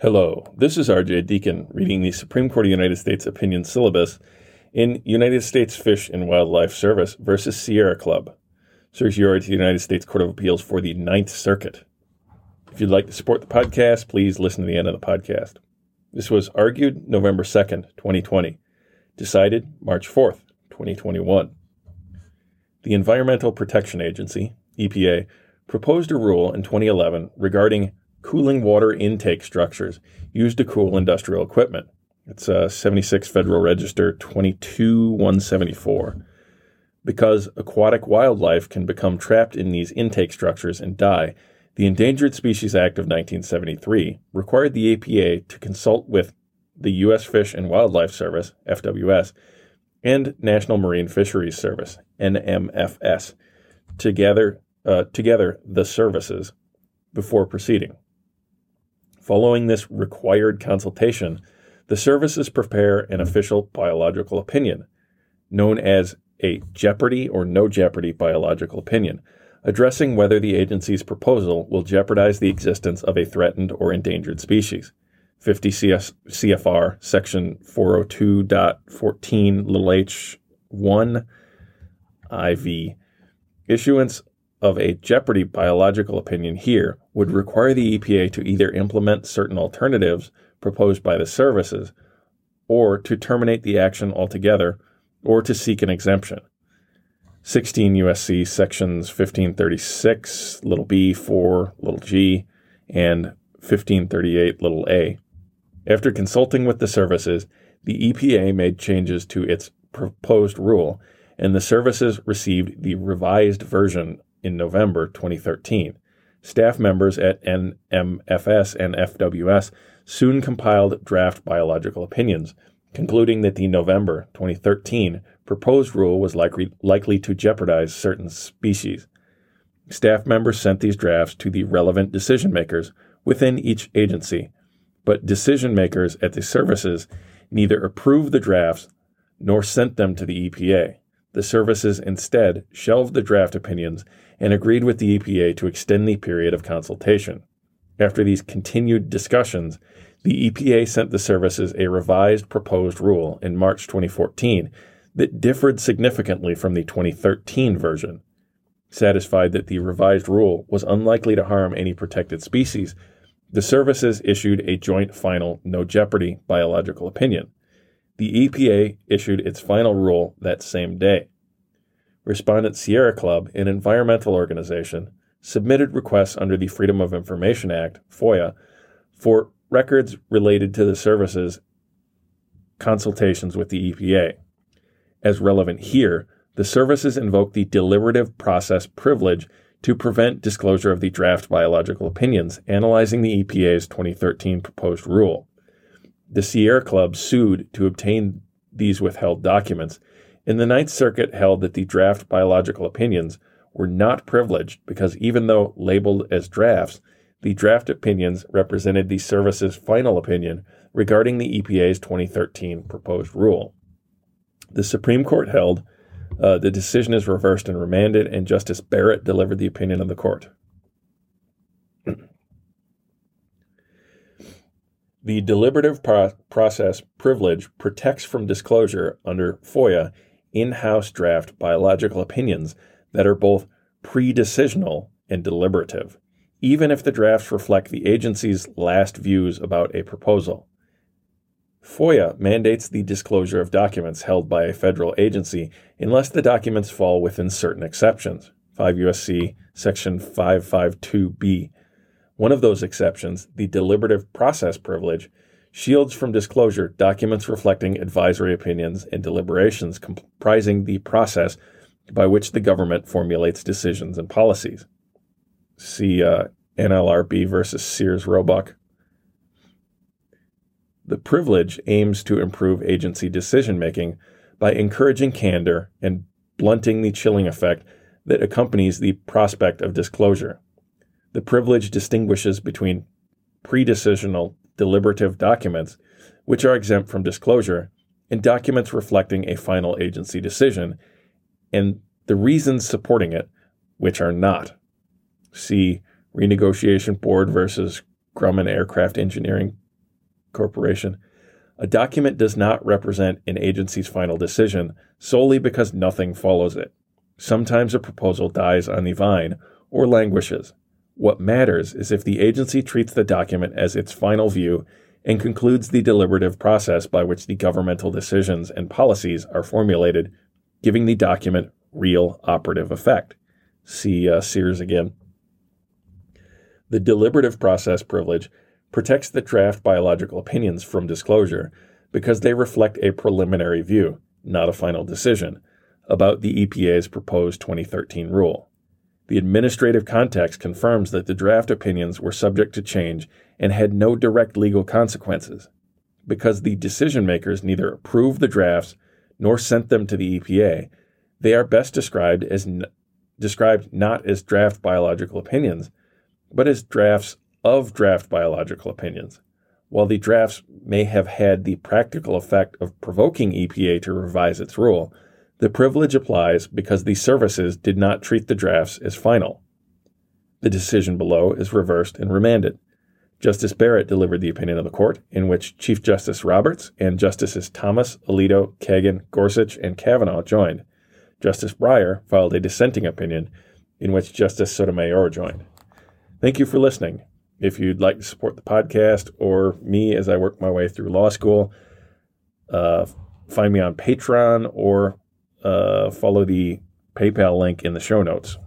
Hello, this is RJ Deacon reading the Supreme Court of the United States opinion syllabus in United States Fish and Wildlife Service versus Sierra Club. Certiorari to the United States Court of Appeals for the Ninth Circuit. If you'd like to support the podcast, please listen to the end of the podcast. This was argued November 2nd, 2020. Decided March 4th, 2021. The Environmental Protection Agency, EPA, proposed a rule in 2011 regarding cooling water intake structures used to cool industrial equipment. It's uh, 76 Federal Register 22174. Because aquatic wildlife can become trapped in these intake structures and die, the Endangered Species Act of 1973 required the APA to consult with the U.S. Fish and Wildlife Service, FWS, and National Marine Fisheries Service, NMFS, together, uh, together the services before proceeding. Following this required consultation, the services prepare an official biological opinion, known as a jeopardy or no jeopardy biological opinion, addressing whether the agency's proposal will jeopardize the existence of a threatened or endangered species. 50 CS, CFR section 402.14 little h 1 IV. Issuance of a jeopardy biological opinion here would require the EPA to either implement certain alternatives proposed by the services or to terminate the action altogether or to seek an exemption. 16 USC sections 1536 little b 4 little g and 1538 little a. After consulting with the services, the EPA made changes to its proposed rule and the services received the revised version in November 2013. Staff members at NMFS and FWS soon compiled draft biological opinions, concluding that the November 2013 proposed rule was likely, likely to jeopardize certain species. Staff members sent these drafts to the relevant decision makers within each agency, but decision makers at the services neither approved the drafts nor sent them to the EPA. The services instead shelved the draft opinions and agreed with the EPA to extend the period of consultation. After these continued discussions, the EPA sent the services a revised proposed rule in March 2014 that differed significantly from the 2013 version. Satisfied that the revised rule was unlikely to harm any protected species, the services issued a joint final no jeopardy biological opinion. The EPA issued its final rule that same day. Respondent Sierra Club, an environmental organization, submitted requests under the Freedom of Information Act, FOIA, for records related to the services consultations with the EPA. As relevant here, the services invoke the deliberative process privilege to prevent disclosure of the draft biological opinions analyzing the EPA's 2013 proposed rule. The Sierra Club sued to obtain these withheld documents and the Ninth Circuit held that the draft biological opinions were not privileged because even though labeled as drafts, the draft opinions represented the service's final opinion regarding the EPA's 2013 proposed rule. The Supreme Court held uh, the decision is reversed and remanded, and Justice Barrett delivered the opinion of the court. The deliberative pro- process privilege protects from disclosure under FOIA in house draft biological opinions that are both pre decisional and deliberative, even if the drafts reflect the agency's last views about a proposal. FOIA mandates the disclosure of documents held by a federal agency unless the documents fall within certain exceptions. 5 U.S.C. Section 552B. One of those exceptions, the deliberative process privilege, shields from disclosure documents reflecting advisory opinions and deliberations comprising the process by which the government formulates decisions and policies. See uh, NLRB versus Sears Roebuck. The privilege aims to improve agency decision making by encouraging candor and blunting the chilling effect that accompanies the prospect of disclosure. The privilege distinguishes between pre-decisional deliberative documents, which are exempt from disclosure, and documents reflecting a final agency decision, and the reasons supporting it, which are not. See Renegotiation Board versus Grumman Aircraft Engineering Corporation. A document does not represent an agency's final decision solely because nothing follows it. Sometimes a proposal dies on the vine or languishes. What matters is if the agency treats the document as its final view and concludes the deliberative process by which the governmental decisions and policies are formulated, giving the document real operative effect. See uh, Sears again. The deliberative process privilege protects the draft biological opinions from disclosure because they reflect a preliminary view, not a final decision, about the EPA's proposed 2013 rule. The administrative context confirms that the draft opinions were subject to change and had no direct legal consequences. Because the decision makers neither approved the drafts nor sent them to the EPA, they are best described as n- described not as draft biological opinions, but as drafts of draft biological opinions. While the drafts may have had the practical effect of provoking EPA to revise its rule, the privilege applies because the services did not treat the drafts as final. The decision below is reversed and remanded. Justice Barrett delivered the opinion of the court, in which Chief Justice Roberts and Justices Thomas, Alito, Kagan, Gorsuch, and Kavanaugh joined. Justice Breyer filed a dissenting opinion, in which Justice Sotomayor joined. Thank you for listening. If you'd like to support the podcast or me as I work my way through law school, uh, find me on Patreon or uh, follow the PayPal link in the show notes.